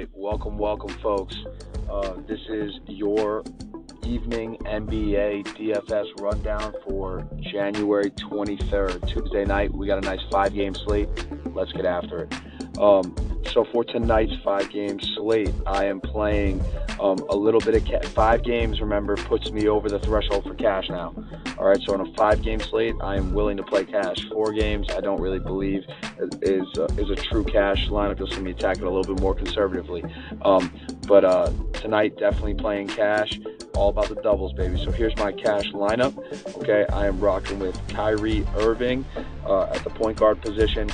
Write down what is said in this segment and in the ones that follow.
right, welcome, welcome, folks. Uh, this is your evening NBA DFS rundown for January 23rd, Tuesday night. We got a nice five game slate. Let's get after it. Um, so for tonight's five game slate, I am playing um, a little bit of ca- five games. Remember, puts me over the threshold for cash now. All right, so on a five game slate, I am willing to play cash. Four games, I don't really believe is uh, is a true cash lineup. You'll see me attack it a little bit more conservatively. Um, but uh, tonight, definitely playing cash. All about the doubles, baby. So here's my cash lineup. Okay, I am rocking with Kyrie Irving uh, at the point guard position.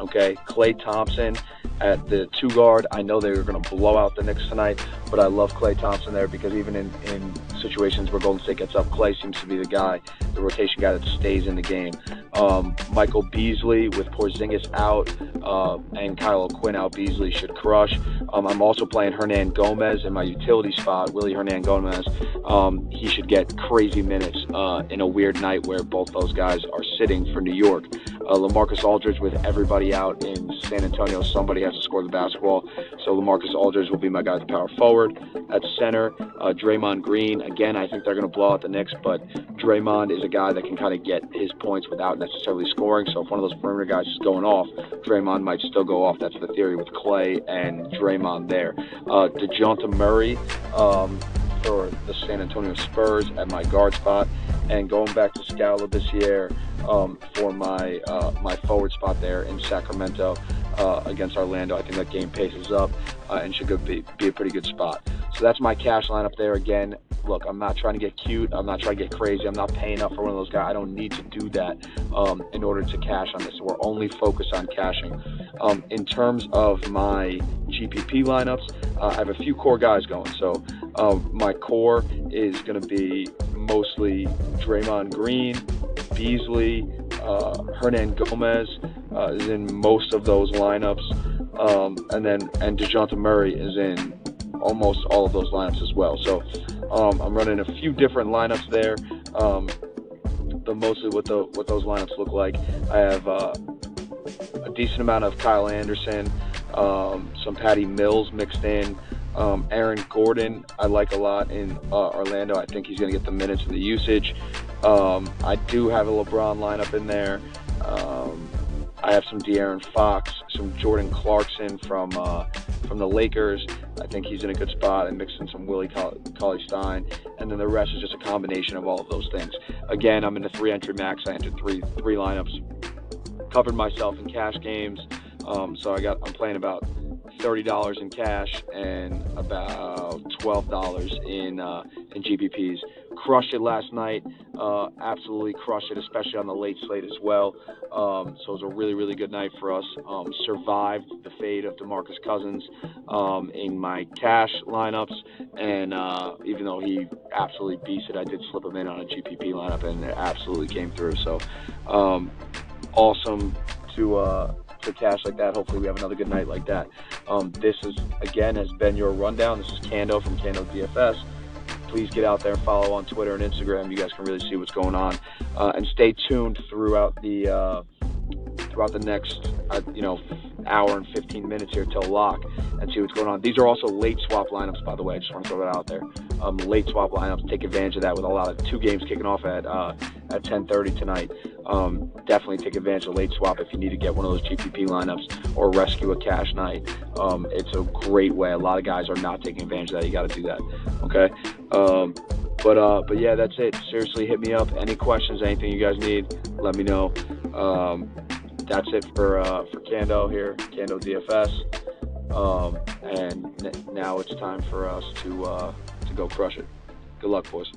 Okay, Klay Thompson at the two guard. I know they were going to blow out the Knicks tonight, but I love Klay Thompson there because even in, in situations where Golden State gets up, Klay seems to be the guy, the rotation guy that stays in the game. Um, Michael Beasley with Porzingis out uh, and Kyle Quinn out. Beasley should crush. Um, I'm also playing Hernangomez in my utility spot. Willie Hernangomez. Um, he should get crazy minutes uh, in a weird night where both those guys are sitting for New York. Uh, Lamarcus Aldridge with everybody out in San Antonio. Somebody has to score the basketball. So Lamarcus Aldridge will be my guy at the power forward. At center, uh, Draymond Green. Again, I think they're going to blow out the Knicks, but Draymond is a guy that can kind of get his points without necessarily scoring. So if one of those perimeter guys is going off, Draymond might still go off. That's the theory with Klay and Draymond there. Uh, DeJounte Murray um, for the San Antonio Spurs at my guard spot. And going back to Skal Labissiere um, for my uh, my forward spot there in Sacramento uh, against Orlando. I think that game paces up uh, and should be, be a pretty good spot. So that's my cash lineup there. Again, look, I'm not trying to get cute. I'm not trying to get crazy. I'm not paying up for one of those guys. I don't need to do that um, in order to cash on this. We're only focused on cashing. Um, in terms of my GPP lineups, uh, I have a few core guys going. So um, my core is going to be mostly Draymond Green, Beasley, uh, Hernangomez uh, is in most of those lineups, um, and then and Dejounte Murray is in almost all of those lineups as well. So um, I'm running a few different lineups there, um, but mostly what the what those lineups look like. I have uh, a decent amount of Kyle Anderson, um, some Patty Mills mixed in. Um, Aaron Gordon, I like a lot in uh, Orlando. I think he's going to get the minutes and the usage. Um, I do have a LeBron lineup in there. Um, I have some De'Aaron Fox, some Jordan Clarkson from uh, from the Lakers. I think he's in a good spot. Mixed in some Willie Cauley Stein, and then the rest is just a combination of all of those things. Again, I'm in the three entry max. I entered three three lineups, covered myself in cash games. Um, so I got I'm playing about thirty dollars in cash and about twelve dollars in uh, in GPPs. Crushed it last night. Uh, absolutely crushed it, especially on the late slate as well. Um, so it was a really really good night for us. Um, survived the fade of Demarcus Cousins um, in my cash lineups, and uh, even though he absolutely beasted, I did slip him in on a GPP lineup, and it absolutely came through. So um, awesome to uh, cash like that. Hopefully, we have another good night like that. Um, this is again has been your rundown. This is Kando from Kando DFS. Please get out there and follow on Twitter and Instagram. You guys can really see what's going on, uh, and stay tuned throughout the uh, throughout the next uh, you know hour and 15 minutes here till lock and see what's going on. These are also late swap lineups, by the way. I just want to throw that out there. Um, late swap lineups. Take advantage of that with a lot of two games kicking off at uh, at 10:30 tonight. Um, definitely take advantage of late swap if you need to get one of those GPP lineups or rescue a cash night. Um, it's a great way. A lot of guys are not taking advantage of that. You got to do that. Okay. Um, but uh, but yeah, that's it. Seriously, hit me up. Any questions, anything you guys need, let me know. That's it for uh, for Kando here, Kando DFS. Um, and n- now it's time for us to uh, to go crush it. Good luck, boys.